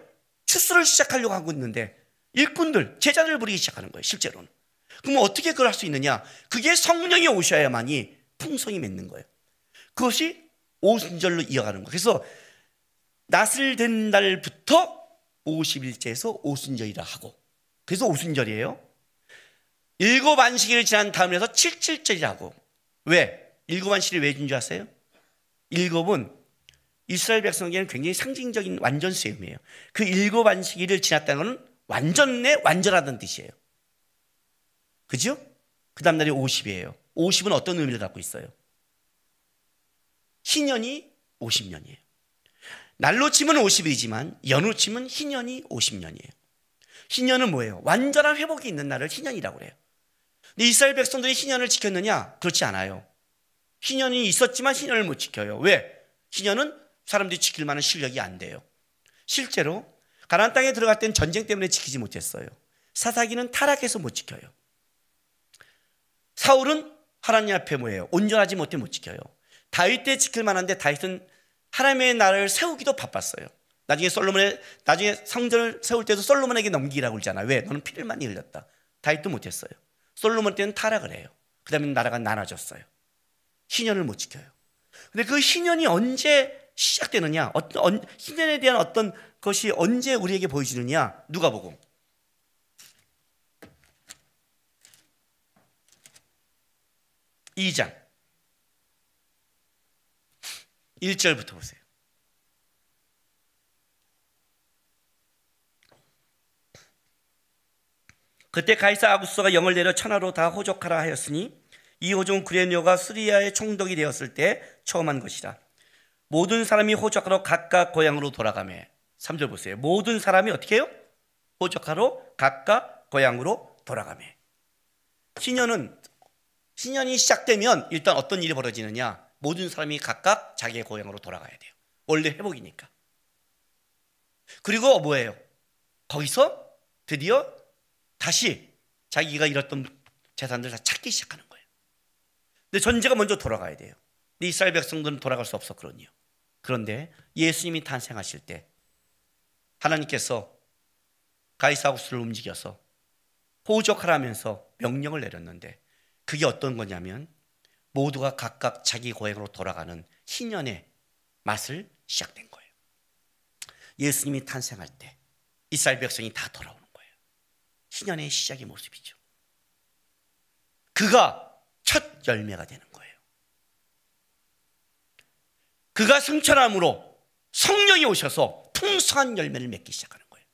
추수를 시작하려고 하고 있는데 일꾼들, 제자들을 부리기 시작하는 거예요, 실제로는. 그럼 어떻게 그걸 할 수 있느냐? 그게 성령이 오셔야만이 풍성이 맺는 거예요. 그것이 오순절로 이어가는 거예요. 그래서 낯을 된 날부터 50일째에서 오순절이라 하고 그래서 오순절이에요. 일곱 안식일을 지난 다음에서 칠칠절이라고 왜? 일곱 안식일이 왜준줄 아세요? 일곱은 이스라엘 백성에게는 굉장히 상징적인 완전 수임이에요. 그 일곱 안식일을 지났다는 것은 완전내 완전하다는 뜻이에요. 그죠? 그 다음 날이 50이에요. 50은 어떤 의미를 갖고 있어요? 희년이 50년이에요. 날로 치면 50이지만 연으로 치면 희년이 50년이에요. 희년은 뭐예요? 완전한 회복이 있는 날을 희년이라고 그래요. 근데 이스라엘 백성들이 희년을 지켰느냐? 그렇지 않아요. 희년이 있었지만 희년을 못 지켜요. 왜? 희년은 사람들이 지킬 만한 실력이 안 돼요. 실제로 가나안 땅에 들어갈 땐 전쟁 때문에 지키지 못했어요. 사사기는 타락해서 못 지켜요. 사울은 하나님 앞에 뭐예요? 온전하지 못해 못 지켜요. 다윗 때 지킬 만한데 다윗은 하나님의 나라를 세우기도 바빴어요. 나중에 솔로몬의 나중에 성전을 세울 때도 솔로몬에게 넘기라고 그러잖아. 왜? 너는 피를 많이 흘렸다. 다윗도 못했어요. 솔로몬 때는 타락을 해요. 그다음에 나라가 나눠졌어요. 희년을 못 지켜요. 근데 그 희년이 언제 시작되느냐? 어떤 희년에 대한 어떤 것이 언제 우리에게 보여지느냐? 누가 보고? 이장 1절부터 보세요. 그때 가이사 아구스가 영을 내려 천하로 다 호족하라 하였으니 이 호종 구레뇨가 수리아의 총독이 되었을 때 처음 한 것이라. 모든 사람이 호족하러 각각 고향으로 돌아가매. 3절 보세요. 모든 사람이 어떻게 해요? 호족하러 각각 고향으로 돌아가매. 신년은 신년이 시작되면 일단 어떤 일이 벌어지느냐? 모든 사람이 각각 자기의 고향으로 돌아가야 돼요. 원래 회복이니까. 그리고 뭐예요? 거기서 드디어 다시 자기가 잃었던 재산들 다 찾기 시작하는. 근데 전제가 먼저 돌아가야 돼요. 근데 이스라엘 백성들은 돌아갈 수 없었거든요. 그런데 예수님이 탄생하실 때 하나님께서 가이사우스를 움직여서 호적하라면서 명령을 내렸는데 그게 어떤 거냐면 모두가 각각 자기 고향으로 돌아가는 희년의 맛을 시작된 거예요. 예수님이 탄생할 때 이스라엘 백성이 다 돌아오는 거예요. 희년의 시작의 모습이죠. 그가 첫 열매가 되는 거예요. 그가 승천함으로 성령이 오셔서 풍성한 열매를 맺기 시작하는 거예요.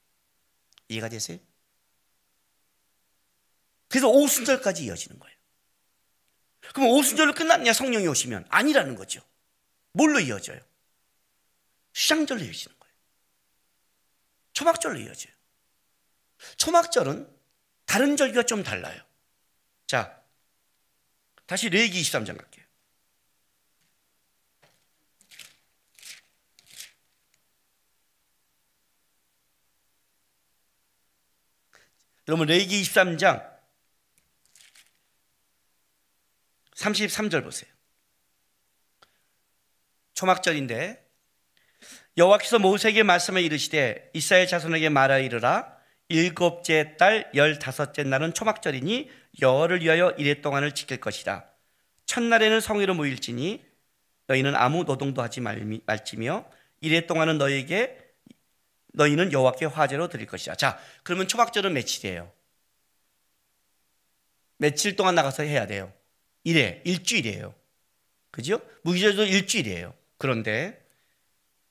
이해가 되세요? 그래서 오순절까지 이어지는 거예요. 그럼 오순절로 끝났냐 성령이 오시면 아니라는 거죠. 뭘로 이어져요? 시장절로 이어지는 거예요. 초막절로 이어져요. 초막절은 다른 절기가 좀 달라요. 자, 다시 레기 23장 갈게요. 여러분 레기 23장 33절 보세요. 초막절인데 여호와께서 모세에게 말씀을 이르시되 이스라엘 자손에게 말하 이르라 일곱째 달 열다섯째 날은 초막절이니 여호를 위하여 이래 동안을 지킬 것이다. 첫날에는 성회로 모일지니 너희는 아무 노동도 하지 말지며 이래 동안은 너희에게 너희는 여호와께 화제로 드릴 것이다. 자, 그러면 초막절은 며칠이에요? 며칠 동안 나가서 해야 돼요. 이래 일주일이에요. 그죠? 무기절도 일주일이에요. 그런데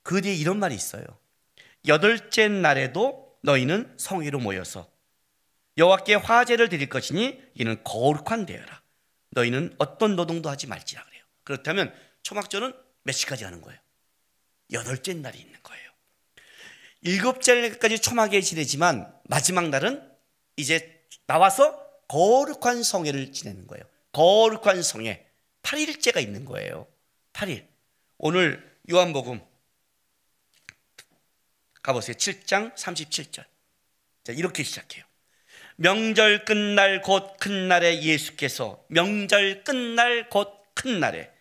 그 뒤에 이런 말이 있어요. 여덟째 날에도 너희는 성회로 모여서 여호와께 화제를 드릴 것이니 이는 거룩한 되어라. 너희는 어떤 노동도 하지 말지라 그래요. 그렇다면 초막절은 몇 시까지 하는 거예요? 여덟째 날이 있는 거예요. 일곱째 날까지 초막에 지내지만 마지막 날은 이제 나와서 거룩한 성회를 지내는 거예요. 거룩한 성회 8일째가 있는 거예요. 8일. 오늘 요한복음 가보세요. 7장 37절. 자, 이렇게 시작해요. 명절 끝날 곧 큰 날에 예수께서 명절 끝날 곧 큰 날에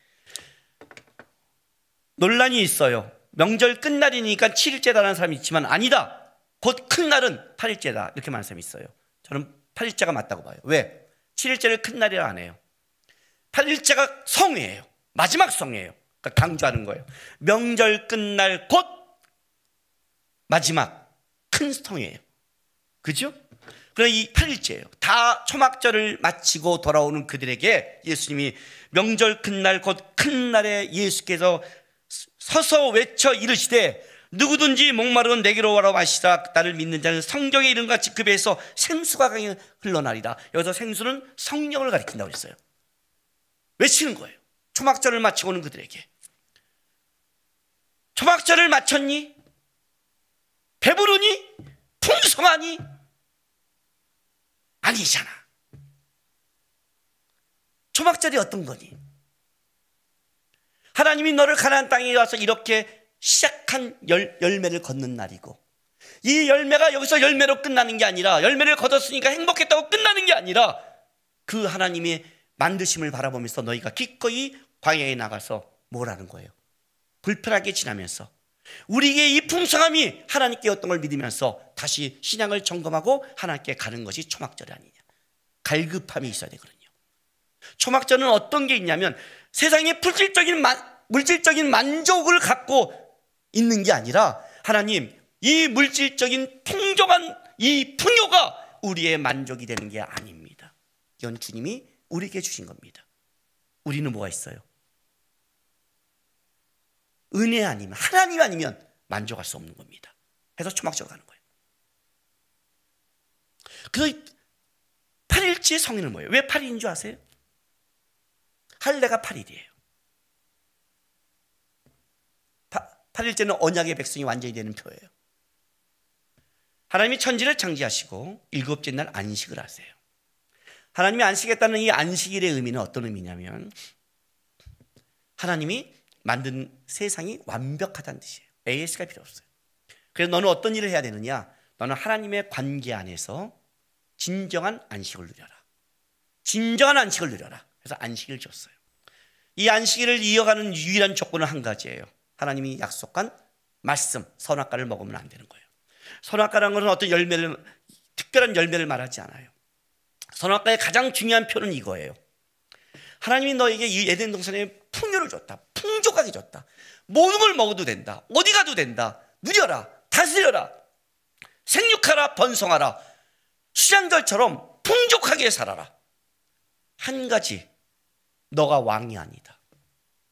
논란이 있어요. 명절 끝날이니까 7일째다라는 사람이 있지만 아니다. 곧 큰 날은 8일째다. 이렇게 말하는 사람이 있어요. 저는 8일째가 맞다고 봐요. 왜? 7일째를 큰 날이라 안 해요. 8일째가 성회예요. 마지막 성회예요. 그러니까 강조하는 거예요. 명절 끝날 곧 마지막 큰 성회예요. 그죠? 그럼 이 8일째예요. 다 초막절을 마치고 돌아오는 그들에게 예수님이 명절 끝날 곧 큰 날에 예수께서 서서 외쳐 이르시되 누구든지 목마른 내게로 와라 마시라 나를 믿는 자는 성경의 이름과 직급에서 생수가 강이 흘러나리다. 여기서 생수는 성령을 가리킨다고 했어요. 외치는 거예요. 초막절을 마치고 오는 그들에게. 초막절을 마쳤니? 배부르니? 풍성하니? 아니잖아. 초막절이 어떤 거니? 하나님이 너를 가나안 땅에 와서 이렇게 시작한 열, 열매를 걷는 날이고 이 열매가 여기서 열매로 끝나는 게 아니라 열매를 거뒀으니까 행복했다고 끝나는 게 아니라 그 하나님의 만드심을 바라보면서 너희가 기꺼이 광야에 나가서 뭐라는 거예요? 불편하게 지나면서 우리에게 이 풍성함이 하나님께 어떤 걸 믿으면서 다시 신앙을 점검하고 하나님께 가는 것이 초막절이 아니냐. 갈급함이 있어야 되거든요. 초막절은 어떤 게 있냐면 세상에 물질적인, 만, 물질적인 만족을 갖고 있는 게 아니라 하나님 이 물질적인 풍족한 이 풍요가 우리의 만족이 되는 게 아닙니다. 이건 주님이 우리에게 주신 겁니다. 우리는 뭐가 있어요? 은혜 아니면 하나님 아니면 만족할 수 없는 겁니다. 해서 초막절 가는 거예요. 그래서 8일째 성인은 뭐예요? 왜 8일인 줄 아세요? 할례가 8일이에요. 8일째는 언약의 백성이 완전히 되는 표예요. 하나님이 천지를 창지하시고 일곱째 날 안식을 하세요. 하나님이 안식했다는 이 안식일의 의미는 어떤 의미냐면 하나님이 만든 세상이 완벽하다는 뜻이에요. AS가 필요 없어요. 그래서 너는 어떤 일을 해야 되느냐? 너는 하나님의 관계 안에서 진정한 안식을 누려라. 진정한 안식을 누려라. 그래서 안식을 줬어요. 이 안식일을 이어가는 유일한 조건은 한 가지예요. 하나님이 약속한 말씀, 선악과를 먹으면 안 되는 거예요. 선악과라는 것은 어떤 열매를 특별한 열매를 말하지 않아요. 선악과의 가장 중요한 표는 이거예요. 하나님이 너에게 이 에덴 동산에 풍요를 줬다. 풍족하게 줬다. 모든 걸 먹어도 된다. 어디 가도 된다. 누려라. 다스려라. 생육하라. 번성하라. 수장들처럼 풍족하게 살아라. 한 가지. 너가 왕이 아니다.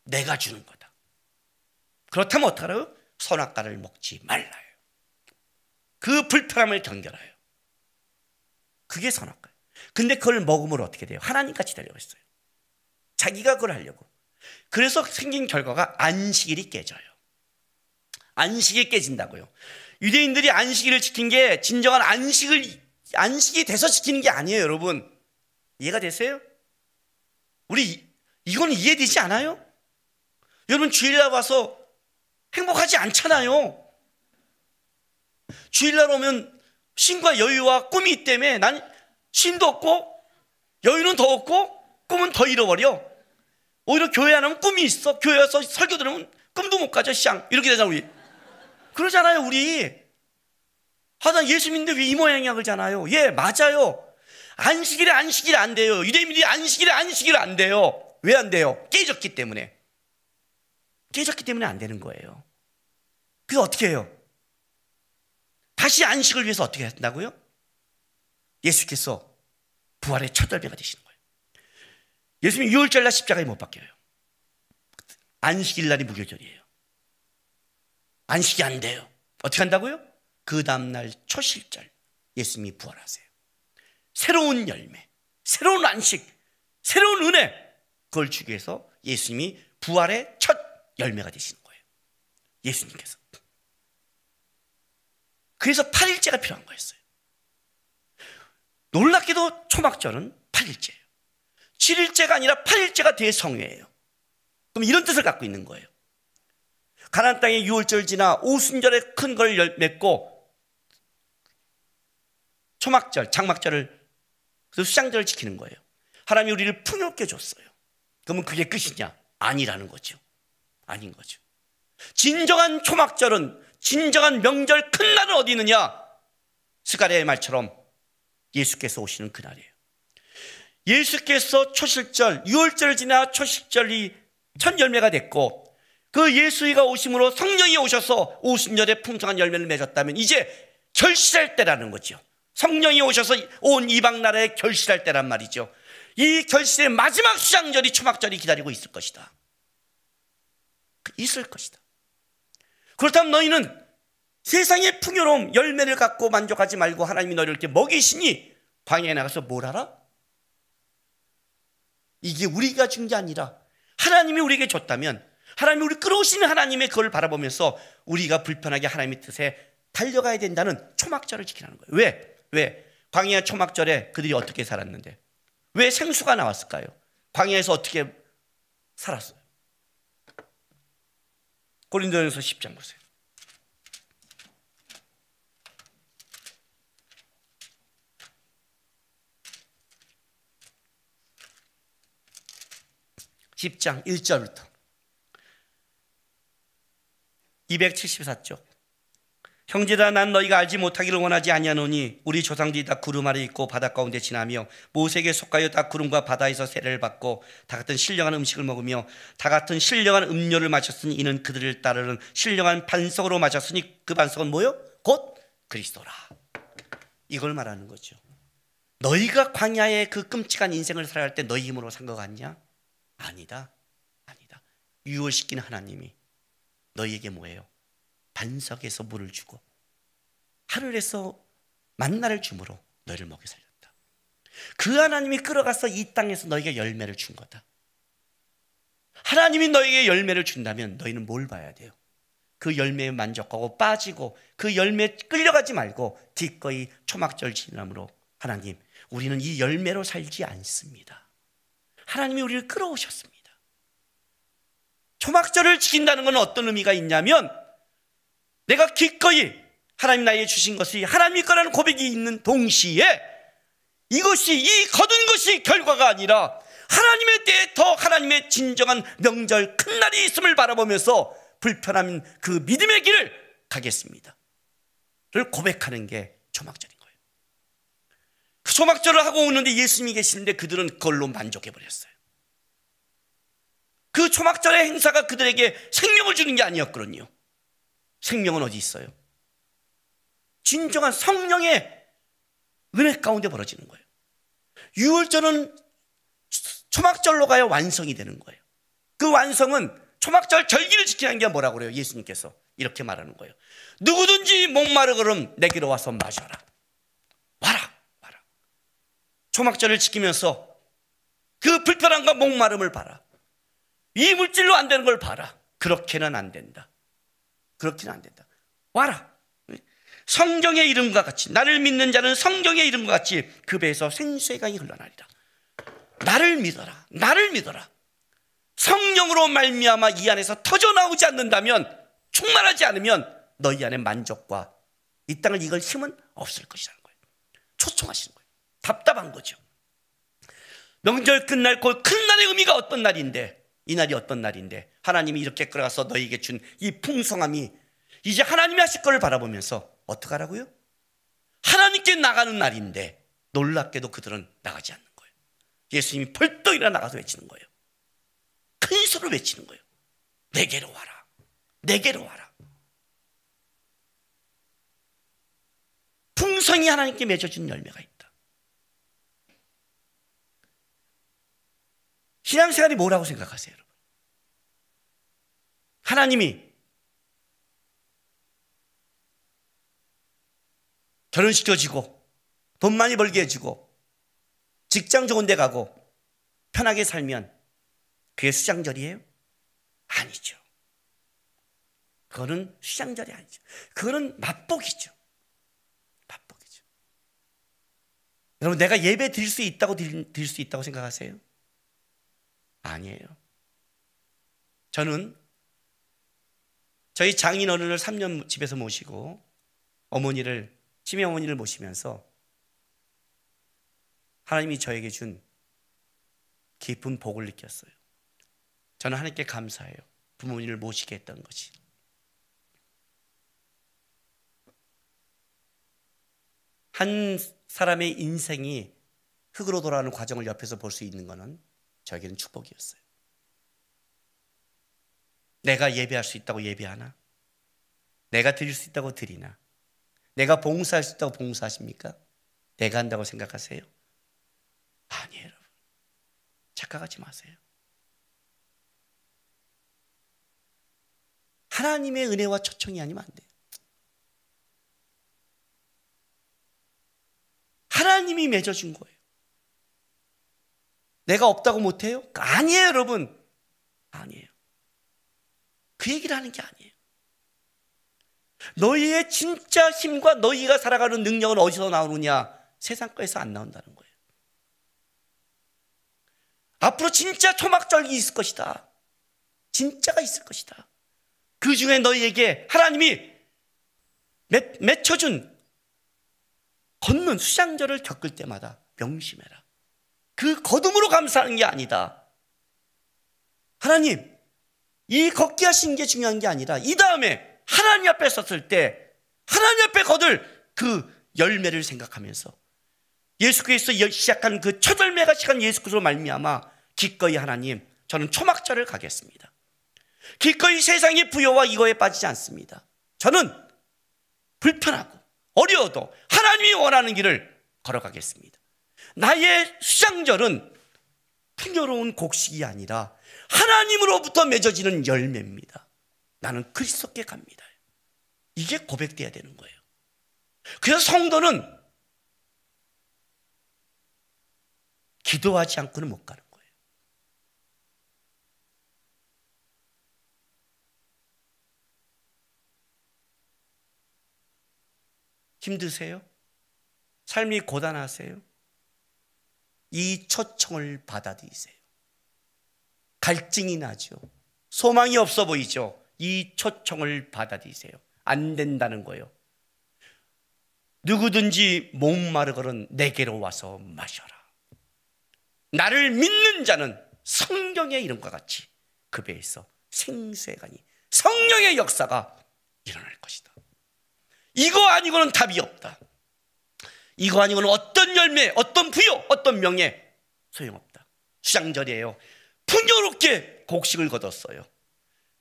내가 주는 거다. 그렇다면 어떡하라요? 선악과를 먹지 말라요. 그 불편함을 견뎌라요. 그게 선악과예요. 근데 그걸 먹으면 어떻게 돼요? 하나님같이 되려고 했어요. 자기가 그걸 하려고. 그래서 생긴 결과가 안식일이 깨져요. 안식이 깨진다고요. 유대인들이 안식일을 지킨 게 진정한 안식을 안식이 돼서 지키는 게 아니에요, 여러분. 이해가 되세요? 우리 이건 이해되지 않아요? 여러분 주일날 와서 행복하지 않잖아요. 주일날 오면 쉼과 여유와 꿈이 있기 때문에 난 쉼도 없고 여유는 더 없고 꿈은 더 잃어버려. 오히려 교회 안 하면 꿈이 있어. 교회 와서 설교 들으면 꿈도 못 가져, 쌍. 이렇게 되잖아, 우리. 그러잖아요, 우리. 하다 예수 믿는데 왜 이 모양이야, 그러잖아요. 예, 맞아요. 안식일에 안식일 안 돼요. 유대인들이 안식일에 안식일 안 돼요. 왜 안 돼요? 깨졌기 때문에. 깨졌기 때문에 안 되는 거예요. 그래서 어떻게 해요? 다시 안식을 위해서 어떻게 한다고요? 예수께서 부활의 첫 열매가 되시는 거예요. 예수님 6월절 날 십자가에 못 박혀요. 안식일 날이 무교절이에요. 안식이 안 돼요. 어떻게 한다고요? 그 다음날 초실절 예수님이 부활하세요. 새로운 열매, 새로운 안식, 새로운 은혜 그걸 주기 위해서 예수님이 부활의 첫 열매가 되시는 거예요. 예수님께서. 그래서 8일째가 필요한 거였어요. 놀랍게도 초막절은 8일째예요. 7일째가 아니라 8일째가 대성회예요. 그럼 이런 뜻을 갖고 있는 거예요. 가나안 땅에 6월절 지나 오순절에 큰 걸 맺고 초막절, 장막절을 그 수장절을 지키는 거예요. 하나님이 우리를 풍요롭게 줬어요. 그러면 그게 끝이냐? 아니라는 거죠. 아닌 거죠. 진정한 초막절은 진정한 명절 큰 날은 어디 있느냐? 스가랴의 말처럼 예수께서 오시는 그날이에요. 예수께서 초실절, 6월절을 지나 초실절이 첫 열매가 됐고 그 예수가 오심으로 성령이 오셔서 오순절에 풍성한 열매를 맺었다면 이제 결실할 때라는 거죠. 성령이 오셔서 온 이방 나라에 결실할 때란 말이죠. 이 결실의 마지막 수장절이 초막절이 기다리고 있을 것이다. 있을 것이다. 그렇다면 너희는 세상의 풍요로움, 열매를 갖고 만족하지 말고 하나님이 너희를 이렇게 먹이시니 광야에 나가서 뭘 하라? 이게 우리가 준 게 아니라 하나님이 우리에게 줬다면 하나님이 우리 끌어오시는 하나님의 그걸 바라보면서 우리가 불편하게 하나님의 뜻에 달려가야 된다는 초막절을 지키라는 거예요. 왜? 왜? 광야 초막절에 그들이 어떻게 살았는데? 왜 생수가 나왔을까요? 광야에서 어떻게 살았어요? 고린도전서 10장 보세요. (10장) 1절부터 274쪽 형제다 난 너희가 알지 못하기를 원하지 아니하노니 우리 조상들이 다 구름 아래 있고 바다 가운데 지나며 모세에게 속하여 다 구름과 바다에서 세례를 받고 다 같은 신령한 음식을 먹으며 다 같은 신령한 음료를 마셨으니 이는 그들을 따르는 신령한 반석으로 마셨으니 그 반석은 뭐요? 곧 그리스도라. 이걸 말하는 거죠. 너희가 광야의 그 끔찍한 인생을 살아갈 때 너희 힘으로 산것 같냐? 아니다. 아니다. 유월시킨 하나님이 너희에게 뭐예요? 반석에서 물을 주고 하늘에서 만나를 주므로 너희를 먹여 살렸다. 그 하나님이 끌어가서 이 땅에서 너희에게 열매를 준 거다. 하나님이 너희에게 열매를 준다면 너희는 뭘 봐야 돼요? 그 열매에 만족하고 빠지고 그 열매에 끌려가지 말고 기꺼이 초막절 지남으로 하나님 우리는 이 열매로 살지 않습니다. 하나님이 우리를 끌어오셨습니다. 초막절을 지킨다는 건 어떤 의미가 있냐면 내가 기꺼이 하나님 나에게 주신 것이 하나님이 거라는 고백이 있는 동시에 이것이 이 거둔 것이 결과가 아니라 하나님의 때에 더 하나님의 진정한 명절 큰 날이 있음을 바라보면서 불편한 그 믿음의 길을 가겠습니다. 를 고백하는 게 초막절인 거예 초막절을 하고 오는데 예수님이 계시는데 그들은 그걸로 만족해 버렸어요. 그 초막절의 행사가 그들에게 생명을 주는 게 아니었거든요. 생명은 어디 있어요? 진정한 성령의 은혜 가운데 벌어지는 거예요. 6월절은 초막절로 가야 완성이 되는 거예요. 그 완성은 초막절 절기를 지키는 게 뭐라고 그래요? 예수님께서 이렇게 말하는 거예요. 누구든지 목마르거든 내게로 와서 마셔라. 초막절을 지키면서 그 불편함과 목마름을 봐라. 이 물질로 안 되는 걸 봐라. 그렇게는 안 된다. 그렇게는 안 된다. 와라. 성경의 이름과 같이 나를 믿는 자는 성경의 이름과 같이 그 배에서 생수의 강이 흘러나리라. 나를 믿어라. 나를 믿어라. 성령으로 말미암아 이 안에서 터져 나오지 않는다면 충만하지 않으면 너희 안에 만족과 이 땅을 이걸 힘은 없을 것이라는 거예요. 초청하시는 거예요. 답답한 거죠. 명절 끝날 그큰 날의 의미가 어떤 날인데 이 날이 어떤 날인데 하나님이 이렇게 끌어가서 너에게 준 이 풍성함이 이제 하나님이 하실 것을 바라보면서 어떡하라고요? 하나님께 나가는 날인데 놀랍게도 그들은 나가지 않는 거예요. 예수님이 벌떡 일어나 나가서 외치는 거예요. 큰 소리로 외치는 거예요. 내게로 와라. 내게로 와라. 풍성이 하나님께 맺어준 열매가 있다. 신앙생활이 뭐라고 생각하세요, 여러분? 하나님이 결혼시켜주고 돈 많이 벌게 해주고 직장 좋은 데 가고 편하게 살면 그게 수장절이에요? 아니죠. 그거는 수장절이 아니죠. 그거는 맛복이죠. 맛복이죠. 여러분 내가 예배 드릴 수 있다고 드릴 수 있다고 생각하세요? 아니에요. 저는 저희 장인 어른을 3년 집에서 모시고 어머니를 치매 어머니를 모시면서 하나님이 저에게 준 깊은 복을 느꼈어요. 저는 하나님께 감사해요. 부모님을 모시게 했던 것이. 한 사람의 인생이 흙으로 돌아가는 과정을 옆에서 볼 수 있는 것은 저에게는 축복이었어요. 내가 예배할 수 있다고 예배하나? 내가 드릴 수 있다고 드리나? 내가 봉사할 수 있다고 봉사하십니까? 내가 한다고 생각하세요? 아니에요, 여러분. 착각하지 마세요. 하나님의 은혜와 초청이 아니면 안 돼요. 하나님이 맺어준 거예요. 내가 없다고 못해요? 아니에요, 여러분. 아니에요. 그 얘기를 하는 게 아니에요. 너희의 진짜 힘과 너희가 살아가는 능력은 어디서 나오느냐? 세상 거에서 안 나온다는 거예요. 앞으로 진짜 초막절기 있을 것이다. 진짜가 있을 것이다. 그 중에 너희에게 하나님이 맺, 맺혀준 걷는 수장절을 겪을 때마다 명심해라. 그 거둠으로 감사하는 게 아니다. 하나님, 이 걷게 하신 게 중요한 게 아니라 이 다음에 하나님 앞에 섰을 때 하나님 앞에 거둘 그 열매를 생각하면서 예수 그리스도 시작한 그 첫 열매가 시간 예수 그리스도로 말미암아 기꺼이 하나님 저는 초막절을 가겠습니다. 기꺼이 세상의 부여와 이거에 빠지지 않습니다. 저는 불편하고 어려워도 하나님이 원하는 길을 걸어가겠습니다. 나의 수장절은 풍요로운 곡식이 아니라 하나님으로부터 맺어지는 열매입니다. 나는 그리스도께 갑니다. 이게 고백돼야 되는 거예요. 그래서 성도는 기도하지 않고는 못 가는 거예요. 힘드세요? 삶이 고단하세요? 이 초청을 받아들이세요. 갈증이 나죠. 소망이 없어 보이죠. 이 초청을 받아들이세요. 안 된다는 거예요. 누구든지 목마르거든 내게로 와서 마셔라. 나를 믿는 자는 성경의 이름과 같이 그 배에서 생수의 간이 성령의 역사가 일어날 것이다. 이거 아니고는 답이 없다. 이거 아니고는 어떤 열매, 어떤 부여, 어떤 명예 소용없다. 수장절이에요. 풍요롭게 곡식을 거뒀어요.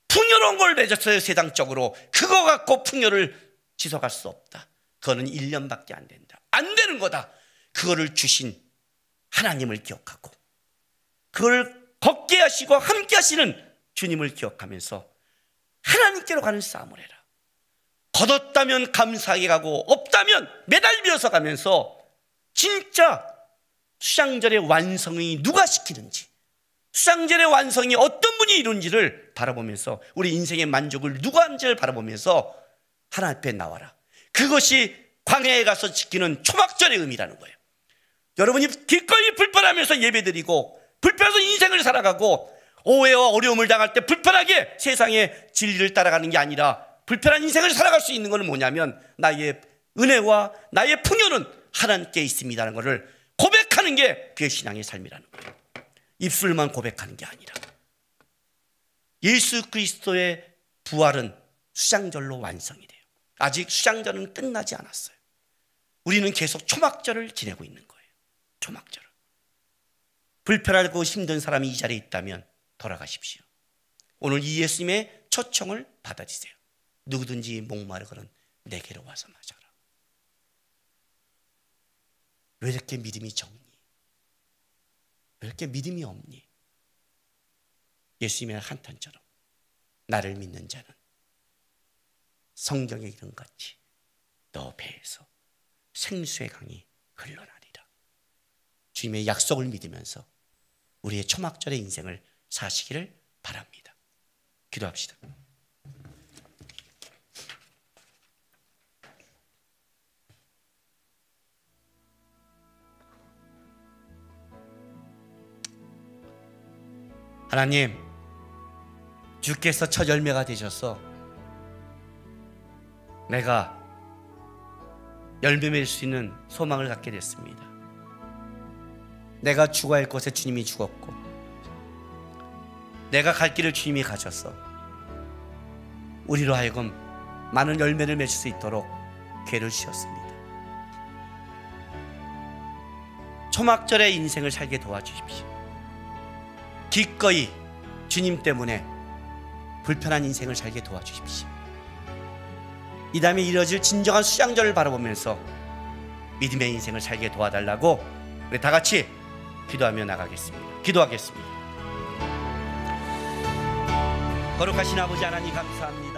풍요로운 걸 맺었어요, 세상적으로. 그거 갖고 풍요를 지속할 수 없다. 그거는 1년밖에 안 된다. 안 되는 거다. 그거를 주신 하나님을 기억하고, 그걸 걷게 하시고 함께 하시는 주님을 기억하면서 하나님께로 가는 싸움을 해라. 걷었다면 감사하게 가고, 없다면 매달려서 가면서 진짜 수장절의 완성이 누가 시키는지, 수장절의 완성이 어떤 분이 이룬지를 바라보면서 우리 인생의 만족을 누가 한지를 바라보면서 하나님 앞에 나와라. 그것이 광야에 가서 지키는 초막절의 의미라는 거예요. 여러분이 기꺼이 불편하면서 예배드리고 불편해서 인생을 살아가고 오해와 어려움을 당할 때 불편하게 세상의 진리를 따라가는 게 아니라 불편한 인생을 살아갈 수 있는 것은 뭐냐면 나의 은혜와 나의 풍요는 하나님께 있습니다라는 것을 고백하는 게 그의 신앙의 삶이라는 거예요. 입술만 고백하는 게 아니라 예수 그리스도의 부활은 수장절로 완성이 돼요. 아직 수장절은 끝나지 않았어요. 우리는 계속 초막절을 지내고 있는 거예요. 초막절을. 불편하고 힘든 사람이 이 자리에 있다면 돌아가십시오. 오늘 이 예수님의 초청을 받아주세요. 누구든지 목마르거든 내게로 와서 마셔라. 왜 이렇게 믿음이 적니? 왜 이렇게 믿음이 없니? 예수님의 한탄처럼 나를 믿는 자는 성경의 이름 같이 너 배에서 생수의 강이 흘러나리라. 주님의 약속을 믿으면서 우리의 초막절의 인생을 사시기를 바랍니다. 기도합시다. 하나님, 주께서 첫 열매가 되셔서 내가 열매 맺을 수 있는 소망을 갖게 됐습니다. 내가 죽어야 할 곳에 주님이 죽었고, 내가 갈 길을 주님이 가셔서 우리로 하여금 많은 열매를 맺을 수 있도록 괴를 주셨습니다. 초막절의 인생을 살게 도와주십시오. 기꺼이 주님 때문에 불편한 인생을 살게 도와주십시오. 이 다음에 이뤄질 진정한 수양절을 바라보면서 믿음의 인생을 살게 도와달라고 우리 다 같이 기도하며 나가겠습니다. 기도하겠습니다. 거룩하신 아버지 하나님 감사합니다.